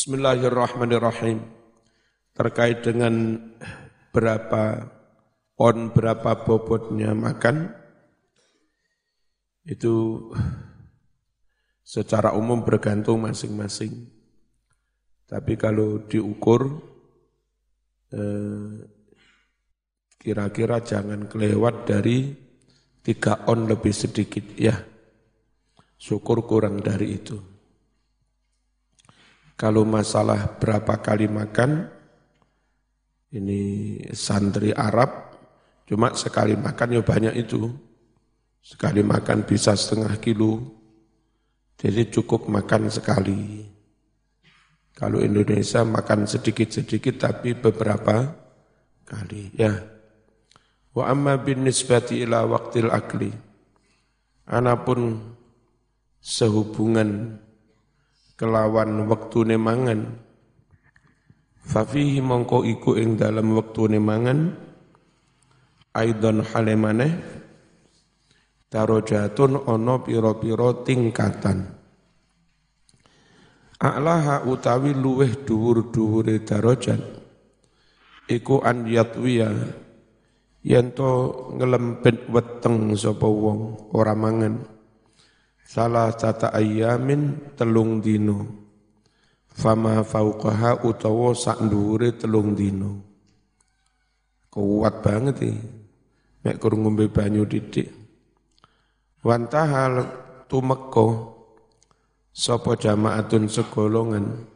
Bismillahirrahmanirrahim. Terkait dengan berapa on berapa bobotnya makan itu secara umum bergantung masing-masing. Tapi kalau diukur eh, kira-kira jangan kelewat dari tiga on lebih sedikit ya. Syukur kurang dari itu. Kalau masalah berapa kali makan, ini santri Arab, cuma sekali makan ya banyak itu. Sekali makan bisa setengah kilo, jadi cukup makan sekali. Kalau Indonesia makan sedikit-sedikit tapi beberapa kali. Ya. Wa amma bin nisbati ila waktil akli. Anapun sehubungan kelawan wektu nemangan fafihi mongko iku ing dalam wektu nemangan aidon halemane darajatun ono piro-piro tingkatan. A'laha utawi luweh dhuwur-dhuwure darajat iku an yatwiya yen to ngelempet weteng sapa wong ora mangan salah tata ayamin telung dino. Fama fauqaha utawa sak telung dino. Kuat banget iki. Mek kurang ngombe banyu didik. Wantahal tumeka sapa jamaatun segolongan.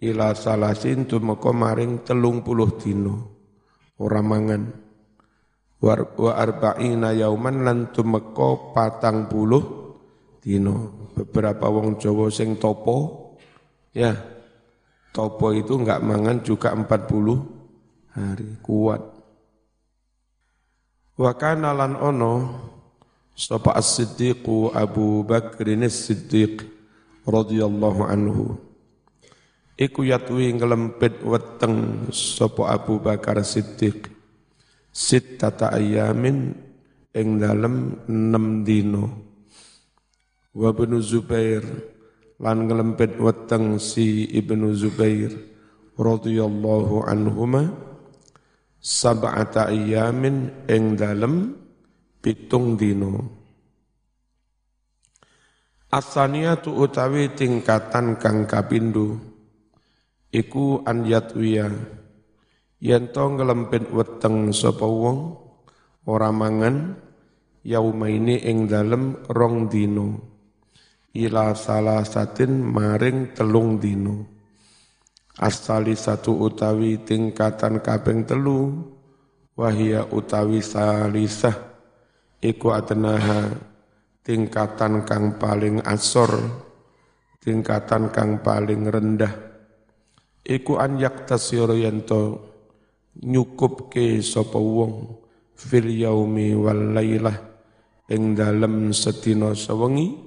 Ila salasin tumeka maring telung puluh dino. Ora mangan. Wa arba'ina yauman lan tumeka patang puluh dino. Beberapa wong Jawa sing topo ya topo itu enggak mangan juga 40 hari kuat. Wa kana lan ono sapa as-siddiq Abu Bakr as-Siddiq radhiyallahu anhu. Iku yatwi ngelempit weteng sapa Abu Bakar Siddiq sittata ayamin ing dalem 6 dino wa ibnu Zubair lan ngelempet weteng si ibnu Zubair radhiyallahu anhuma sab'ata ayamin ing dalem pitung dino Asaniyatu utawi tingkatan kang kapindho iku an yatwiya yen to nglempit weteng sapa wong ora mangan yaumaini ing dalem rong dino ila salah satin maring telung dino. Asali satu utawi tingkatan kaping telu, wahia utawi salisah, iku atenaha tingkatan kang paling asor, tingkatan kang paling rendah. Iku an yaktasir yanto nyukup ke sapa wong fil yaumi wal lailah ing dalem sedina sewengi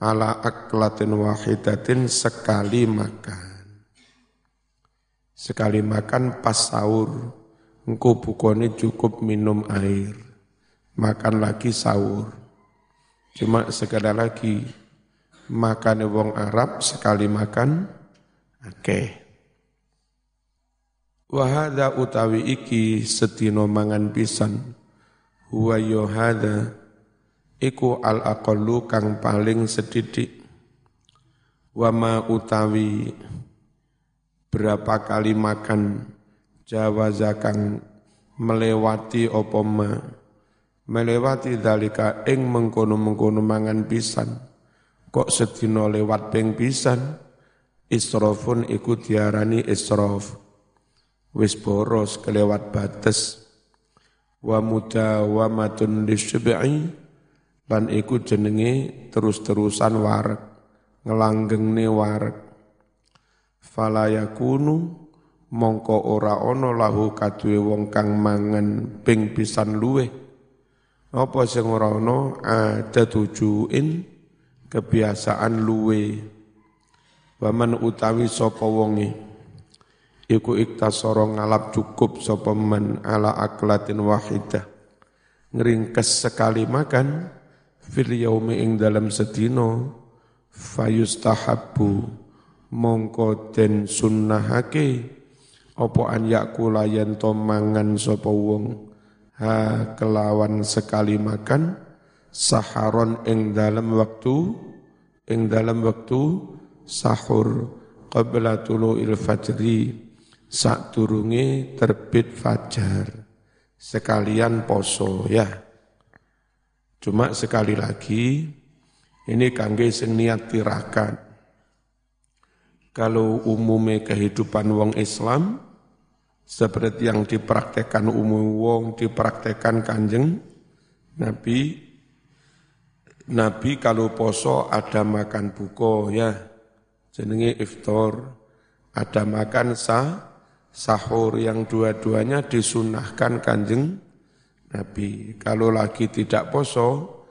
ala aklatin wahidatin sekali makan. Sekali makan pas sahur, engkau bukoni cukup minum air. Makan lagi sahur. Cuma sekadar lagi, makan wong Arab sekali makan, oke. Okay. Wahada utawi iki setino mangan pisan, huwa yohada iku al aqallu kang paling sedidik. Wama utawi berapa kali makan jawaza kang melewati apa ma? Melewati dalika ing mengkono-mengkono mangan pisan. Kok sedina lewat ping pisan? Israfun iku diarani israf. Wis boros kelewat bates. Wa mudawamatun lisybi'i lan iku jenenge terus-terusan warek nglanggenge warek fala yakunu mongko ora ana lahu kaduwe wong kang mangan ping pisan luwe apa sing ora ana? Ada tujuin kebiasaan luwe. Waman utawi sapa wonge? Iku iktasara ngalap cukup sapa man ala aklatin wahidah. Ngeringkes sekali makan fil yaumi ing dalam sedino fayustahabbu mongko den sunnahake apa an yakula yen to mangan sapa wong? Ha kelawan sekali makan saharon ing dalam waktu ing dalam waktu sahur qabla tulu'il fajri sak turunge terbit fajar. Sekalian poso ya cuma sekali lagi ini kangge sing niat tirakat kalau umumnya kehidupan wong Islam seperti yang dipraktekkan umum wong dipraktekkan kanjeng Nabi Nabi kalau poso ada makan buko ya. Jenenge iftar. Ada makan sah sahur yang dua-duanya disunahkan kanjeng Nabi kalau lagi tidak poso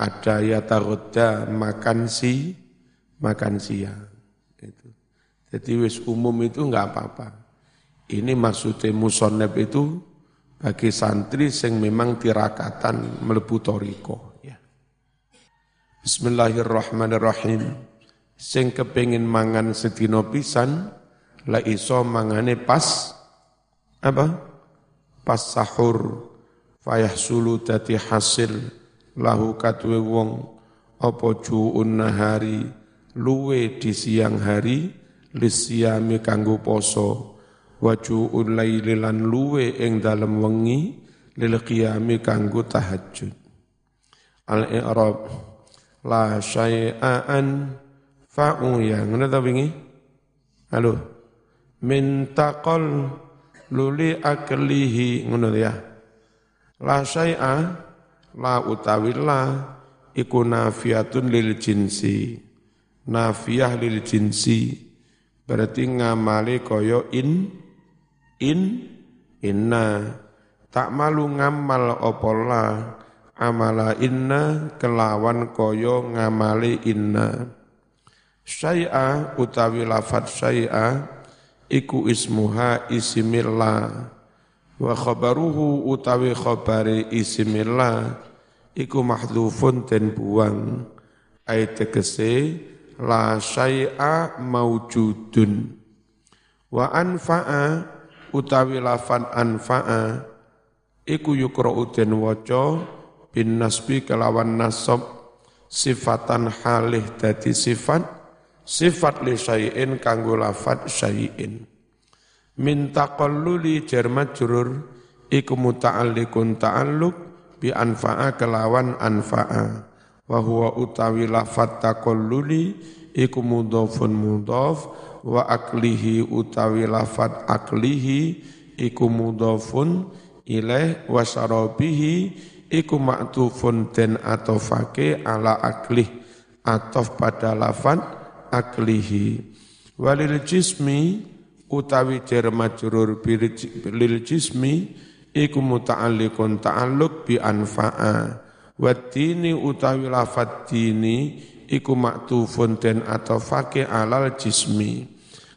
ada ya taroda makan si makan siang jadi wis umum itu enggak apa-apa. Ini maksudnya musoneb itu bagi santri sing memang tirakatan melebu toriko. Ya. Bismillahirrahmanirrahim. Sing kepingin mangan sedino pisan, la iso mangane pas apa? Pas sahur fayah sulu dati hasil lahu katwe wong apa juun nahari luwe di siang hari lisyami kanggo poso. Wajuul laili lan luwe ing dalem wengi lil qiyami kanggo tahajud. Al i'rab la syai'an fa'u ya ngono ta wingi? Halo? Min taqal luli aklihi ngono ya la syai'a la utawi la iku nafiatun lil jinsi. Nafiyah lil jinsi Berarti ngamali koyo in in inna. Tak malu ngamal opola amala inna kelawan koyo ngamali inna. Syai'a utawi lafat syai'a iku ismuha isimillah wa khabaruhu utawi khabari isimillah iku mahdhufun ten buang ayat tegese la syai'a maujudun wa anfa'a utawi lafan anfa'a iku yukra'u den waca bin nasbi kelawan nasab sifatan halih dadi sifat sifat li syai'in kanggo lafat syai'in min taqalluli jar majrur iku muta'alliqun ta'alluq bi anfa'a kelawan anfa'a. Wa huwa utawi lafat taqalluli iku mudhafun mudhaf wa aklihi utawi lafat aklihi iku mudhafun ilaih wa syarabihi iku ma'tufun den atofake ala aklih atof pada lafat aklihi. Walil jismi utawi jar majrur bil jismi iku muta'alliqun ta'alluq bi anfa'a. Watini utawi lafat dini iku maktufun den atofake alal jismi.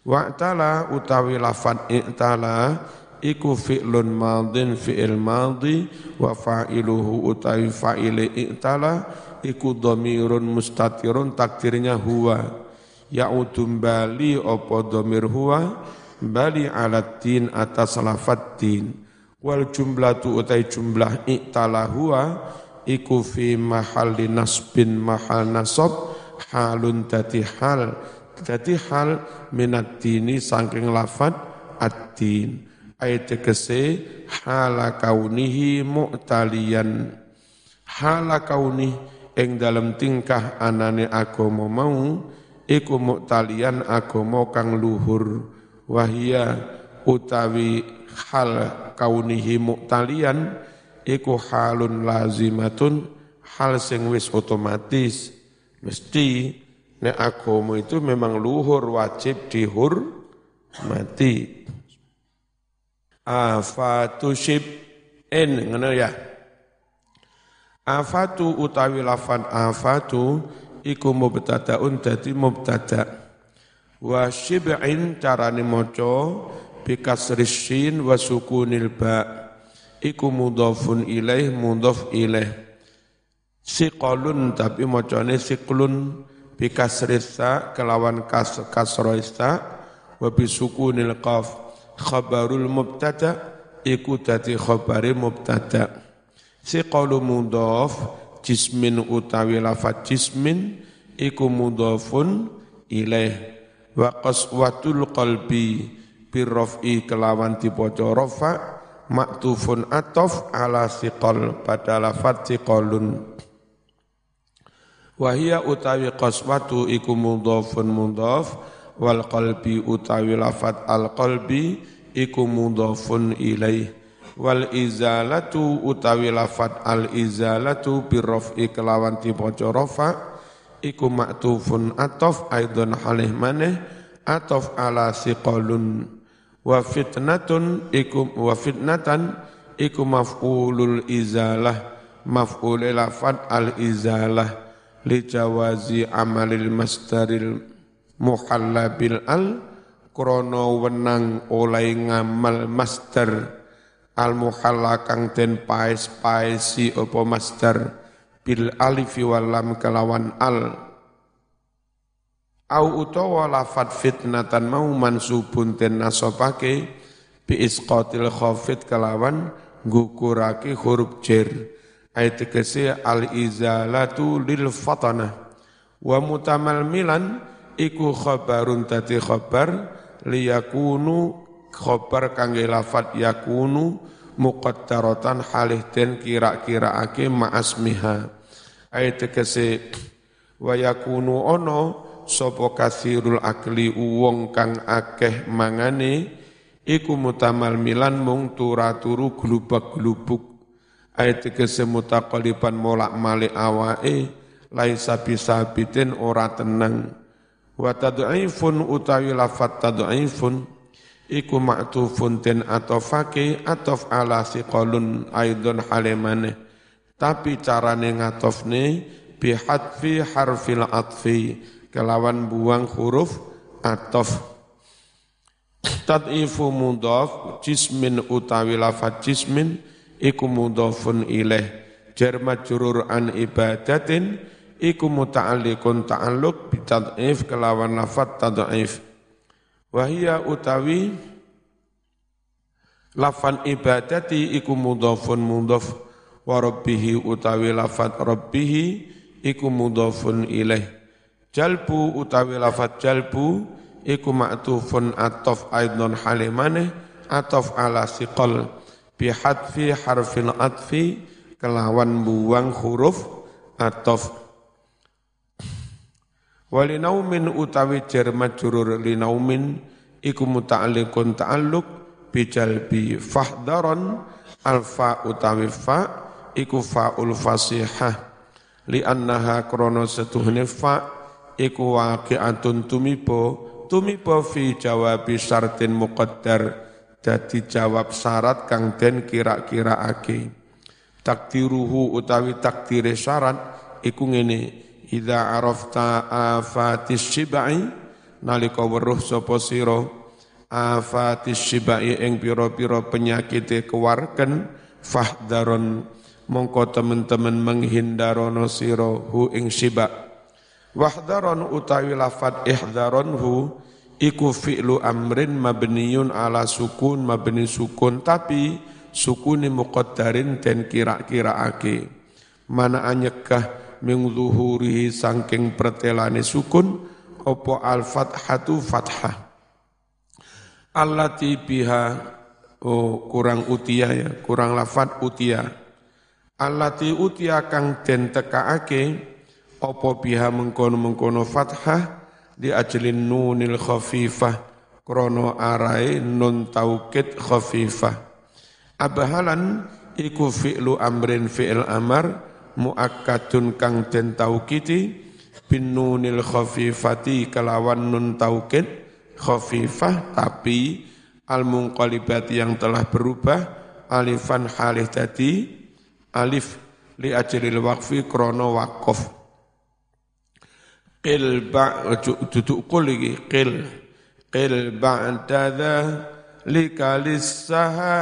Wa'tala utawi lafat i'tala iku fi'lun madin fi'il madhi wa fa'iluhu utawi fa'ile i'tala iku dhamirun mustatirun takdirnya huwa. Ya'udum bali opo dhamir huwa bali alat din atas lafat din wal jumlatu utai jumlah i'tala huwa iku fi mahalli nasbin mahal nasab halun dati hal. Dati hal minat dini saking lafad ad-din ayat tegese hala kaunihi mu'taliyan hala kauni ing dalam tingkah anane agama mau iku mu'taliyan agama kang luhur wahia utawi hal kaunihi mu'taliyan iku halun lazimatun hal sing wis otomatis. Mesti nek agama itu memang luhur wajib dihur mati afatu en ngono ya. Afatu utawi lafan afatu iku mubtadaun dadi mubtada wa shib'in carane maca bi kasri wa sukunil ba' iku mudhafun ilaih mudhaf ilaih. Siqalun tapi macane siklun bikasrisa kelawan kas kasroista wa bisukunil qaf. Khabarul mubtada iku dadi khabari mubtada. Si qalu mudhaf jismin utawi lafat jismin iku mudhafun ilaih wa qaswatul qalbi birraf'i kelawan dipoco rafa maktufun atof ala siqal pada lafat siqalun. Wahia utawi qaswatu iku mudhafun mudhaf wal qalbi utawi lafat al qalbi iku mudhafun ilaih. Wal izalatu utawi lafat al izalatu birraf'i kelawan tipoco rafa iku maktufun atof aidon halih maneh atof ala siqalun. Wa fitnatun iku wa fitnatan iku maf'ulul izalah. Maf'ul lafat al izalah. Li jawazi amalil masdaril muhalla bil al. Krono wenang oleh ngamal masdar. Al muhalla kang den paes paesi opo masdar bil alifi walam kelawan al. Au utawa lafat fitnatan mau mansubun den nasobake bi isqatil khafid kelawan gukurake huruf jer. Ayat tegese al izalatu lil fatana wa mutamal milan iku khabarun tati khabar liyakunu khabar kangge lafat yakunu muqaddaratan halih den kira-kira ake ma'asmiha. Ayat tegese wa yakunu ono sapa kasirul akli wong kang akeh mangane iku mutamal milan mung turaturu glubak-glubuk. Ayat tegese mutakalipan molak malik awae laisa bisabitin ora tenang. Wa tad'ifun utawi lafat tad'ifun iku ma'tufun ten atofake atof ala siqalun aidon halemane. Tapi carane ngatofne bihadfi harfil atfi kelawan buang huruf atof. Tad'ifu mudhaf jismin utawi lafat jismin iku mudhafun ilaih jar majrur an ibadatin iku muta'alliqun ta'alluq bi tad'if kelawan lafat tad'if wa hiya utawi lafan ibadati iku mudhafun mudhaf wa rabbihi utawi lafat rabbihi iku mudhafun ilaih. Jalbu utawi lafat jalbu iku ma'tufun atof aidon halimane atof ala siqal. Bihadfi harfil atfi kelawan buang huruf atof walinaumin utawi jar majrur linaumin iku muta'alliqun ta'alluq bijalbi fahdaron alfa utawi fa iku faul fasihah li annaha krono setuhne fa iku waqi'atun tumibo tumibo fi jawabi syartin muqaddar jadi jawab syarat kang den kira-kira ake. Takdiruhu utawi takdire syarat iku ngene. Idza arafta afatis shibai nalika weruh sapa sira afatis shibai ing pira-pira penyakite kewarken fahdaron mongko temen-temen menghindarono sira hu ing shiba wahdaron utawi lafat ihdaron hu iku fi'lu amrin mabniyun ala sukun mabni sukun tapi sukuni muqaddarin dan kira-kira ake mana anyekah min zuhurihi sangking pertelane sukun opo al fathatu fathah. Allati biha oh kurang utia ya kurang lafat utia. Allati utia kang den tekaake opo biha mengkono-mengkono fathah di ajlin nunil khafifah krono arai nun taukid khafifah. Abahalan iku fi'lu amrin fi'il amar muakkadun kang den taukiti bin nunil khafifati kelawan nun taukid khafifah tapi al munqalibati yang telah berubah alifan halih tadi alif li ajril waqfi krono waqaf qil ba duduk qul iki qil. Qil ba'da dha likalisaha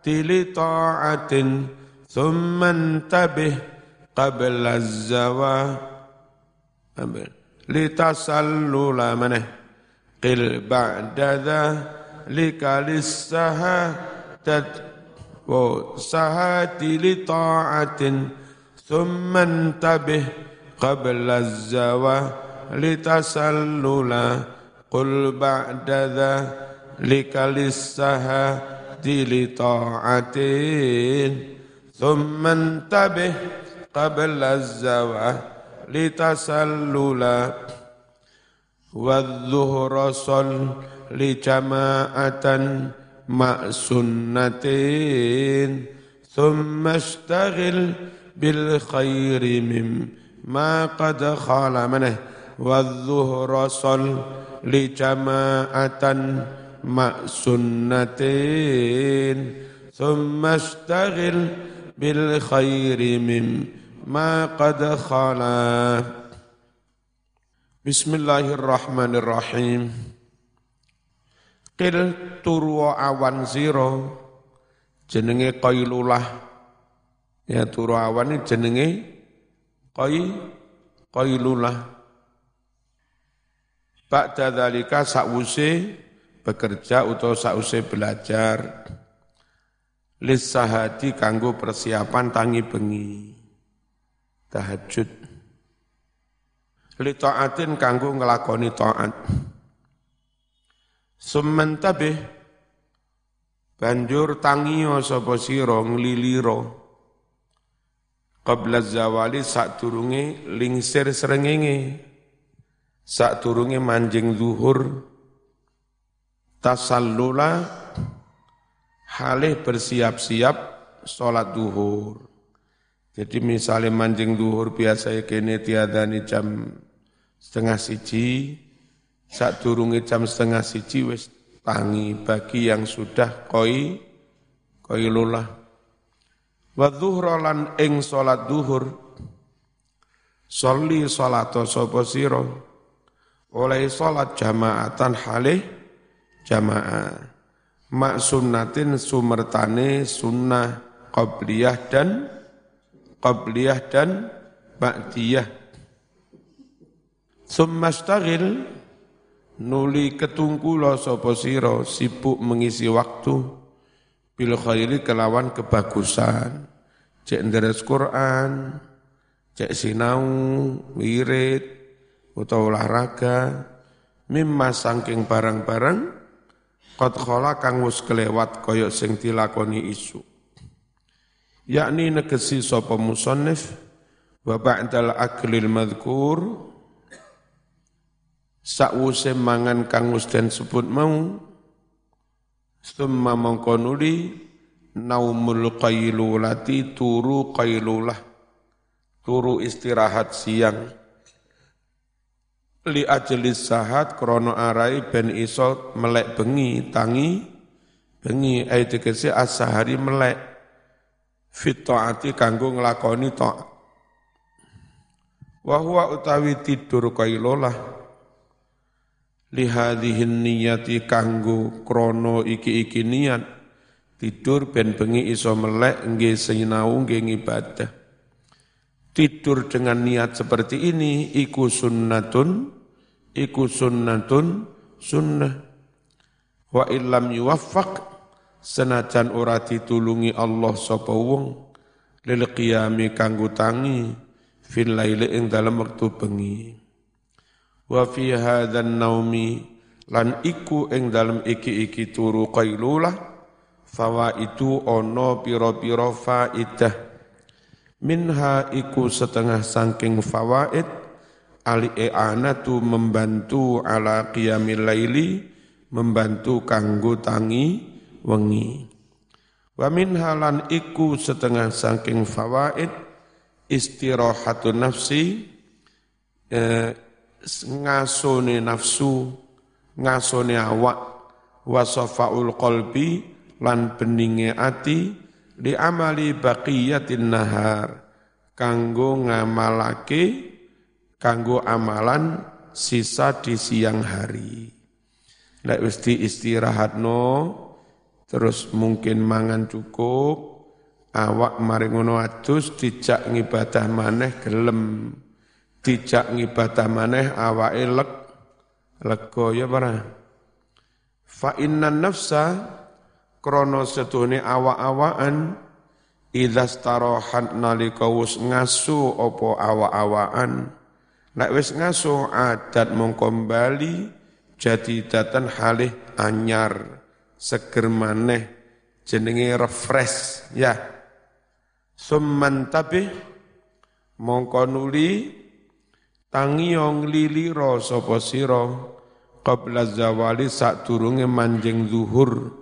tili ta'atin thumma tabih qabla zawa litasallula maneh. Qil ba'da dhalika lissahadat wa sahati li ta'atin. Thumma intabih qabla az-zawa litasallula. Qul ba'da dhalika lissahati li ta'atin. Thumma intabih qabla az-zawa litasallula wadzuhra li jama'atan ma sunnatin thumma ishtaghil bil khairi mim ma qad khala manah wadzuhra li jama'atan ma sunnatin thumma ishtaghil bil khairi mim ما قد خلا بسم الله الرحمن الرحيم Qil turu awan ziro jenenge qailulah ya turu awan ini jenenge qai qailulah Ba'da dzalika sakwuse bekerja utawa sakwuse belajar lis sahati kanggo persiapan tangi bengi tahajud. Li taatin kanggo nglakoni taat. Summan banjur tangiyo sapa sira nglilira qabla zawali sadurunge lingsir srengenge. Sadurunge manjing zuhur. Tasallula halih bersiap-siap sholat duhur jadi misalnya mancing duhur biasa kene tiadani jam setengah siji, saat turungi jam setengah siji wis tangi bagi yang sudah koi koi lulah. Wa lan ing salat duhur Soli salato sapa sira oleh salat jamaatan halih jamaah mak sunnatin sumertane sunnah qabliyah dan qabliyah dan ba'diyah. Summastagil nuli ketungkula sapa sira sibuk mengisi waktu bil khairi kelawan kebagusan. Cek nderes Quran, cek sinau, wirid, utawa olahraga, mimma sangking barang-barang qad khala kang wis kelewat kaya sing dilakoni isu yakni negesi sapa musannif wa ba'dal aklil madhkur sakwuse mangan kang den sebut mau summa mongko nuli naumul qailulati turu qailulah turu istirahat siang. Li ajelis sahat krono arai ben iso melek bengi tangi bengi ayat tegese asahari melek fit taati kanggo nglakoni taat wa huwa utawi tidur kailolah li hadhihi niyati kanggo krono iki-iki niat. Tidur ben bengi iso melek nggih sinau nggih ngibadah. Tidur dengan niat seperti ini iku sunnatun iku sunnatun sunnah. Wa illam yuwaffaq senajan ora ditulungi Allah sapa wong lil qiyami kanggo tangi fil laili ing dalem wektu bengi. Wa fi hadzal naumi lan iku ing dalem iki-iki turu qailulah fawaidu ono pira-pira faidah. Minha iku setengah sangking fawaid ali i'anatu membantu ala qiyamil laili membantu kanggo tangi wengi. Wa min halan iku setengah saking fawaid istirahatun nafsi eh, ngasone nafsu ngasone awak wasafaul qalbi lan beninge ati di amali baqiyatin nahar kanggo ngamalake kanggo amalan sisa di siang hari lek wis istirahatno terus mungkin mangan cukup, awak mari ngono adus dijak ngibadah maneh gelem. Dijak ngibadah maneh awake leg lega ya para fa innan nafsa krana sedune awa-awaan idza starahat nalika wis ngasu apa awa-awaan nek wis ngasu adat mongko bali jadi datan halih anyar seger maneh jenenge refresh ya. Summan tabi mongko nuli tangiong lilira sapa sira qabla zawali sak durunge manjing zuhur.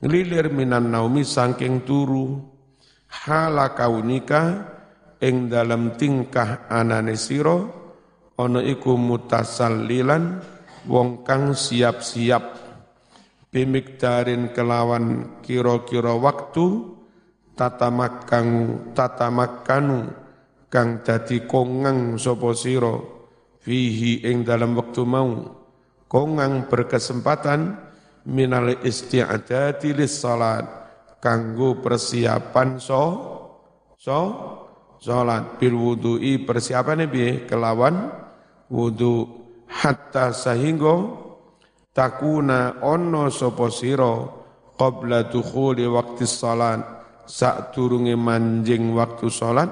Ngelilir minan naumi saking turu. Hala kaunika ing dalam tingkah anane sira ana iku mutasallilan wong kang siap-siap bimikdarin kelawan kira-kira waktu tatamakang tatamakkanu kang dadi kongang sapa sira. Fihi ing dalam waktu mau kongang berkesempatan minal isti'adati lis salat kanggo persiapan so so salat. Bil wudu'i persiapane piye? Kelawan wudu hatta sahingga takuna ono sapa sira qabla dukhuli waqti salat. Sak turunge manjing waktu salat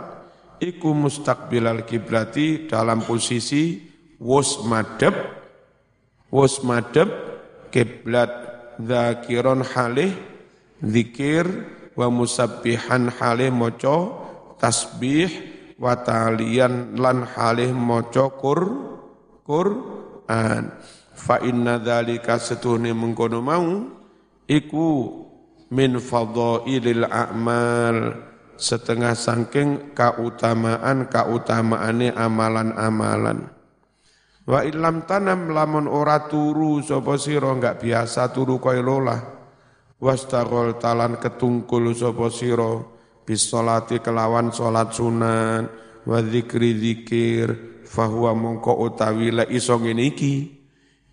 iku mustaqbilal kiblati dalam posisi wus madhep wus madhep kiblat dzakiron halih zikir wa musabbihan halih maca tasbih wa talian lan halih maca Quran fa inna dzalika setuhne mengkono mau iku min fadhailil a'mal setengah sangking kautamaan kautamaane amalan-amalan. Wa ilam tanam lamun ora turu sapa sira enggak biasa turu koyo lola. Wastagol talan ketungkul sapa sira bis kelawan salat sunan wa dzikri dzikir fahuwa mongko utawi la iso ngene iki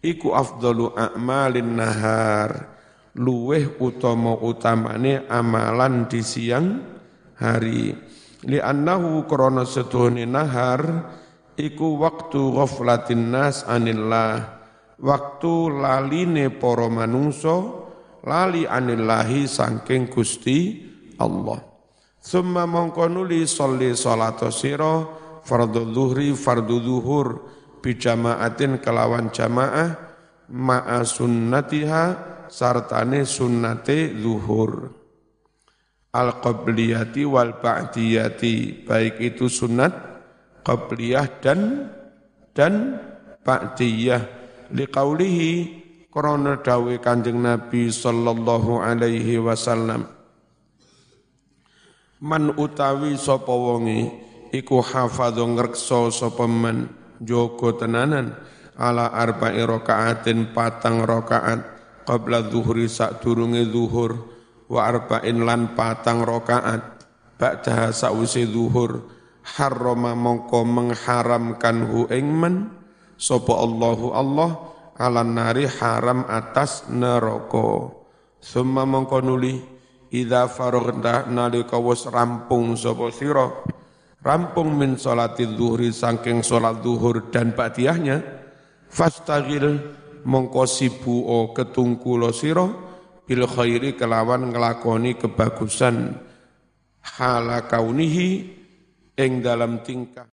iku afdalu a'malin nahar. Luweh utama utamane amalan di siang hari. Li annahu krana setuhune nahar iku waktu ghaflatin nas anillah. Waktu laline para manungso lali anillahi saking Gusti Allah. Summa mongko nuli sholli salata sira fardu zuhri fardu zuhur bijamaatin kelawan jamaah ma'a sunnatiha sartane sunnate zuhur. Al qabliyati wal ba'diyati baik itu sunnat qabliyah dan dan ba'diyah. Liqaulihi krana dawe Kanjeng Nabi sallallahu alaihi wasallam. Man utawi sapa wonge iku hafadhu ngrekso sapa men jogo tenanan. Ala arba'i rakaatin patang rakaat qabla zuhri sak durunge zuhur. Wa arba'in lan patang rakaat ba'daha sa'wisi zuhur. Harrama mongko mengharamkan hu ing men. Sapa Allahu Allah ala nari haram atas neraka. Summa mongko nuli idza faraghta nalika wis rampung sapa sira rampung min solatil zuhri saking solat zuhur dan ba'diyahnya fastagil mongko sibu o ketungkulo siro bil khairi kelawan ngelakoni kebagusan hala kaunihi ing dalam tingkah